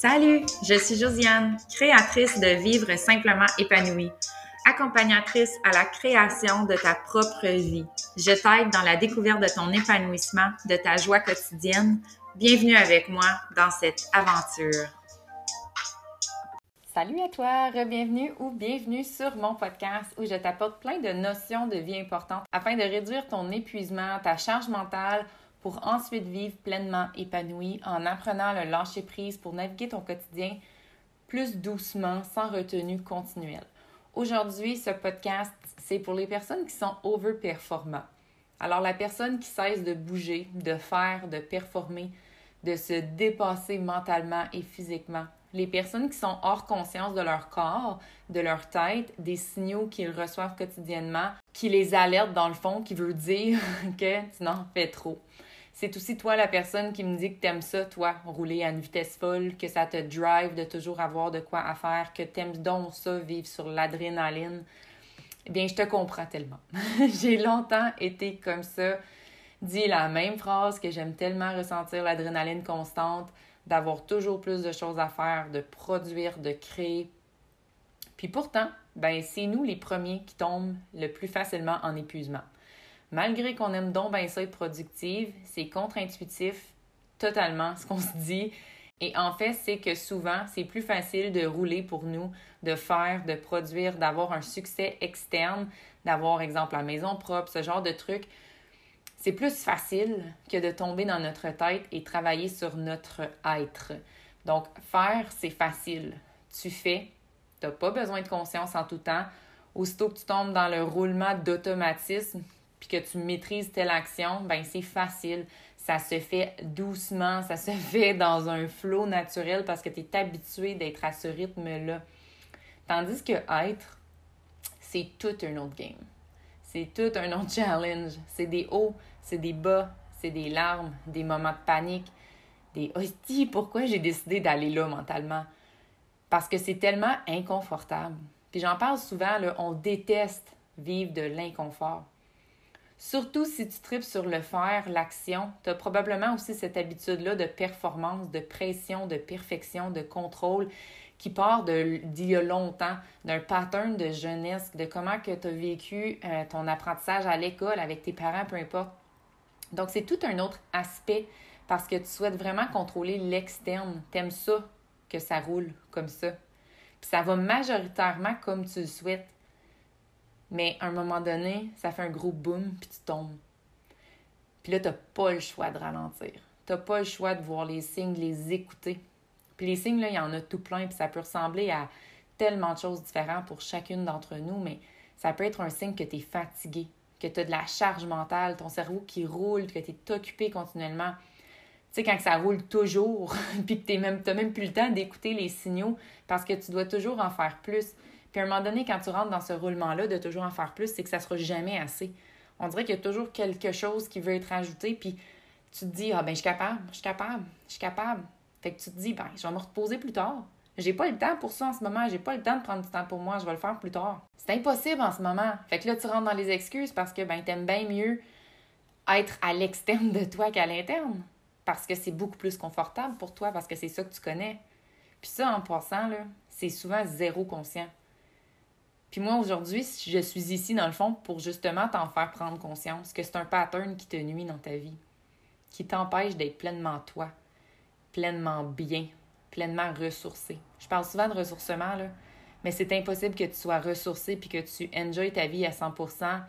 Salut, je suis Josiane, créatrice de Vivre simplement épanouie, accompagnatrice à la création de ta propre vie. Je t'aide dans la découverte de ton épanouissement, de ta joie quotidienne. Bienvenue avec moi dans cette aventure. Salut à toi, bienvenue ou bienvenue sur mon podcast où je t'apporte plein de notions de vie importantes afin de réduire ton épuisement, ta charge mentale pour ensuite vivre pleinement épanoui en apprenant le lâcher prise pour naviguer ton quotidien plus doucement, sans retenue continuelle. Aujourd'hui, ce podcast, c'est pour les personnes qui sont overperformants. Alors, la personne qui cesse de bouger, de faire, de performer, de se dépasser mentalement et physiquement. Les personnes qui sont hors conscience de leur corps, de leur tête, des signaux qu'ils reçoivent quotidiennement, qui les alertent dans le fond, qui veut dire que tu n'en fais trop. C'est aussi toi la personne qui me dit que t'aimes ça, toi, rouler à une vitesse folle, que ça te drive de toujours avoir de quoi à faire, que t'aimes donc ça, vivre sur l'adrénaline. Eh bien, je te comprends tellement. J'ai longtemps été comme ça, dit la même phrase que j'aime tellement ressentir l'adrénaline constante, d'avoir toujours plus de choses à faire, de produire, de créer. Puis pourtant, ben c'est nous les premiers qui tombent le plus facilement en épuisement. Malgré qu'on aime donc bien ça être productive, c'est contre-intuitif totalement ce qu'on se dit. Et en fait, c'est que souvent, c'est plus facile de rouler pour nous, de faire, de produire, d'avoir un succès externe, d'avoir, exemple, la maison propre, ce genre de trucs. C'est plus facile que de tomber dans notre tête et travailler sur notre être. Donc, faire, c'est facile. Tu fais, tu n'as pas besoin de conscience en tout temps. Aussitôt que tu tombes dans le roulement d'automatisme, que tu maîtrises telle action, ben c'est facile. Ça se fait doucement, ça se fait dans un flot naturel parce que tu es habitué d'être à ce rythme-là. Tandis que être, c'est tout un autre game. C'est tout un autre challenge. C'est des hauts, c'est des bas, c'est des larmes, des moments de panique, des hosties, pourquoi j'ai décidé d'aller là mentalement? Parce que c'est tellement inconfortable. Puis j'en parle souvent, là, on déteste vivre de l'inconfort. Surtout si tu tripes sur le faire, l'action, tu as probablement aussi cette habitude-là de performance, de pression, de perfection, de contrôle qui part d'il y a longtemps, d'un pattern de jeunesse, de comment tu as vécu euh, ton apprentissage à l'école avec tes parents, peu importe. Donc, c'est tout un autre aspect parce que tu souhaites vraiment contrôler l'externe. Tu aimes ça, que ça roule comme ça. Puis ça va majoritairement comme tu le souhaites. Mais à un moment donné, ça fait un gros boom, puis tu tombes. Puis là, tu n'as pas le choix de ralentir. Tu n'as pas le choix de voir les signes, de les écouter. Puis les signes, là, il y en a tout plein, puis ça peut ressembler à tellement de choses différentes pour chacune d'entre nous, mais ça peut être un signe que tu es fatigué, que tu as de la charge mentale, ton cerveau qui roule, que tu es occupé continuellement. Tu sais, quand ça roule toujours, puis que tu n'as même plus le temps d'écouter les signaux parce que tu dois toujours en faire plus. Puis à un moment donné, quand tu rentres dans ce roulement-là de toujours en faire plus, c'est que ça sera jamais assez. On dirait qu'il y a toujours quelque chose qui veut être ajouté, puis tu te dis, ah ben je suis capable, je suis capable, je suis capable. Fait que tu te dis, ben je vais me reposer plus tard. J'ai pas le temps pour ça en ce moment, j'ai pas le temps de prendre du temps pour moi, je vais le faire plus tard. C'est impossible en ce moment. Fait que là, tu rentres dans les excuses parce que ben t'aimes bien mieux être à l'externe de toi qu'à l'interne. Parce que c'est beaucoup plus confortable pour toi, parce que c'est ça que tu connais. Puis ça, en passant, là, c'est souvent zéro conscient. Puis moi, aujourd'hui, je suis ici, dans le fond, pour justement t'en faire prendre conscience que c'est un pattern qui te nuit dans ta vie, qui t'empêche d'être pleinement toi, pleinement bien, pleinement ressourcé. Je parle souvent de ressourcement, là, mais c'est impossible que tu sois ressourcé puis que tu enjoy ta vie à 100%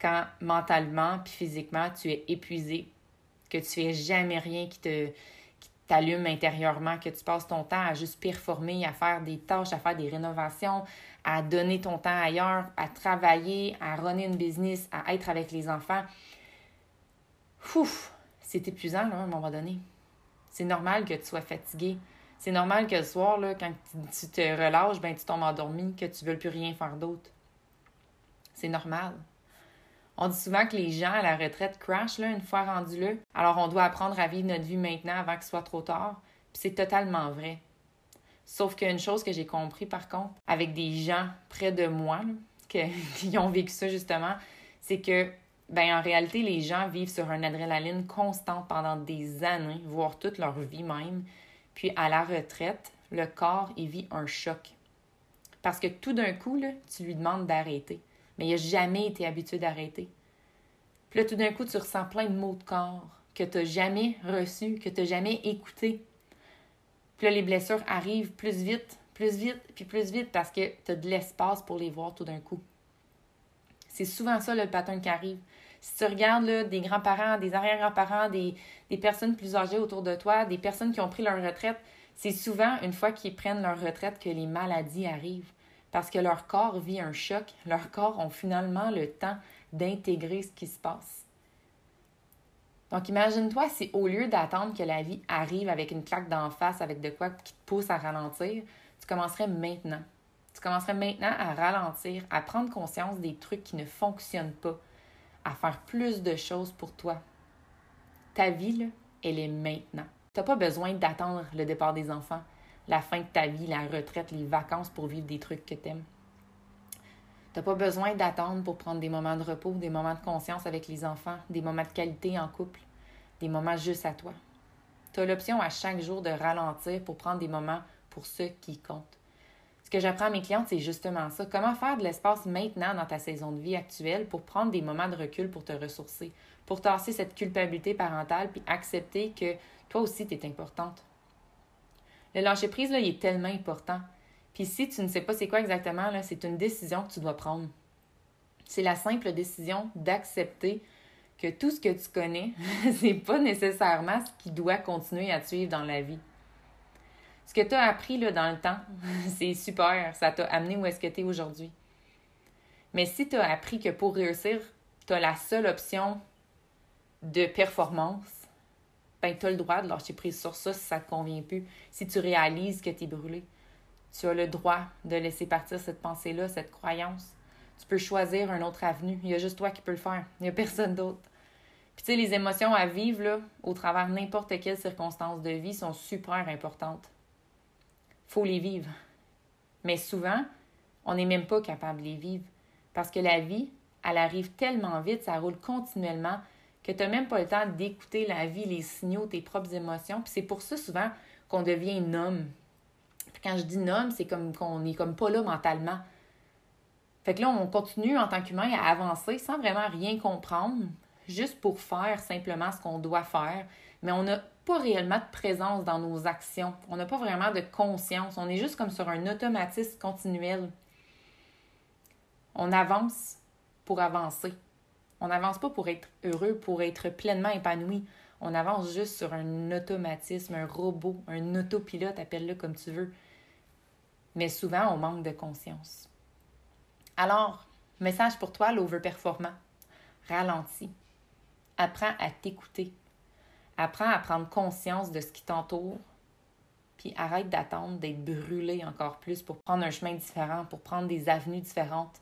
quand mentalement puis physiquement tu es épuisé, que tu fais jamais rien qui te t'allume intérieurement, que tu passes ton temps à juste performer, à faire des tâches, à faire des rénovations, à donner ton temps ailleurs, à travailler, à runner une business, à être avec les enfants. Ouf, c'est épuisant là, à un moment donné. C'est normal que tu sois fatigué. C'est normal que le soir, là, quand tu te relâches, ben, tu tombes endormi, que tu ne veux plus rien faire d'autre. C'est normal. On dit souvent que les gens à la retraite crashent là, une fois rendus là. Alors on doit apprendre à vivre notre vie maintenant avant que ce soit trop tard. Puis c'est totalement vrai. Sauf qu'une chose que j'ai compris par contre, avec des gens près de moi qui ont vécu ça justement, c'est que ben en réalité, les gens vivent sur un adrénaline constante pendant des années, voire toute leur vie même. Puis à la retraite, le corps, il vit un choc. Parce que tout d'un coup, tu lui demandes d'arrêter. Mais il n'a jamais été habitué d'arrêter. Puis là, tout d'un coup, tu ressens plein de mots de corps que tu n'as jamais reçus, que tu n'as jamais écoutés. Puis là, les blessures arrivent plus vite, plus vite, puis plus vite parce que tu as de l'espace pour les voir tout d'un coup. C'est souvent ça le pattern qui arrive. Si tu regardes là, des grands-parents, des arrière-grands-parents, des, des personnes plus âgées autour de toi, des personnes qui ont pris leur retraite, c'est souvent une fois qu'ils prennent leur retraite que les maladies arrivent. Parce que leur corps vit un choc, leur corps ont finalement le temps d'intégrer ce qui se passe. Donc imagine-toi si au lieu d'attendre que la vie arrive avec une claque d'en face, avec de quoi qui te pousse à ralentir, tu commencerais maintenant. Tu commencerais maintenant à ralentir, à prendre conscience des trucs qui ne fonctionnent pas, à faire plus de choses pour toi. Ta vie, elle est maintenant. Tu n'as pas besoin d'attendre le départ des enfants, la fin de ta vie, la retraite, les vacances pour vivre des trucs que tu aimes. Tu n'as pas besoin d'attendre pour prendre des moments de repos, des moments de conscience avec les enfants, des moments de qualité en couple, des moments juste à toi. Tu l'option à chaque jour de ralentir pour prendre des moments pour ceux qui comptent. Ce que j'apprends à mes clientes, c'est justement ça. Comment faire de l'espace maintenant dans ta saison de vie actuelle pour prendre des moments de recul pour te ressourcer, pour tasser cette culpabilité parentale, puis accepter que toi aussi, tu es importante? Le lâcher-prise, là, il est tellement important. Puis si tu ne sais pas c'est quoi exactement, là, c'est une décision que tu dois prendre. C'est la simple décision d'accepter que tout ce que tu connais, c'est pas nécessairement ce qui doit continuer à te suivre dans la vie. Ce que tu as appris dans le temps, c'est super. Ça t'a amené où est-ce que tu es aujourd'hui. Mais si tu as appris que pour réussir, tu as la seule option de performance, ben, tu le droit de lâcher prise sur ça si ça te convient plus. Si tu réalises que tu es brûlé, tu as le droit de laisser partir cette pensée-là, cette croyance. Tu peux choisir un autre avenue. Il y a juste toi qui peux le faire. Il n'y a personne d'autre. Puis, tu sais, les émotions à vivre, là, au travers n'importe quelle circonstance de vie, sont super importantes faut les vivre. Mais souvent, on n'est même pas capable de les vivre parce que la vie, elle arrive tellement vite, ça roule continuellement que tu n'as même pas le temps d'écouter la vie, les signaux, tes propres émotions. Puis c'est pour ça souvent qu'on devient un homme. quand je dis homme, c'est comme qu'on n'est comme pas là mentalement. Fait que là, on continue en tant qu'humain à avancer sans vraiment rien comprendre, juste pour faire simplement ce qu'on doit faire. Mais on a pas réellement de présence dans nos actions. On n'a pas vraiment de conscience. On est juste comme sur un automatisme continuel. On avance pour avancer. On n'avance pas pour être heureux, pour être pleinement épanoui. On avance juste sur un automatisme, un robot, un autopilote, appelle-le comme tu veux. Mais souvent, on manque de conscience. Alors, message pour toi, l'overperformant. Ralentis. Apprends à t'écouter. Apprends à prendre conscience de ce qui t'entoure, puis arrête d'attendre d'être brûlé encore plus pour prendre un chemin différent, pour prendre des avenues différentes,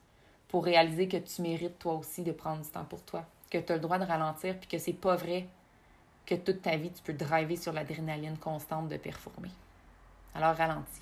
pour réaliser que tu mérites toi aussi de prendre du temps pour toi, que tu as le droit de ralentir, puis que c'est pas vrai que toute ta vie tu peux driver sur l'adrénaline constante de performer. Alors ralentis.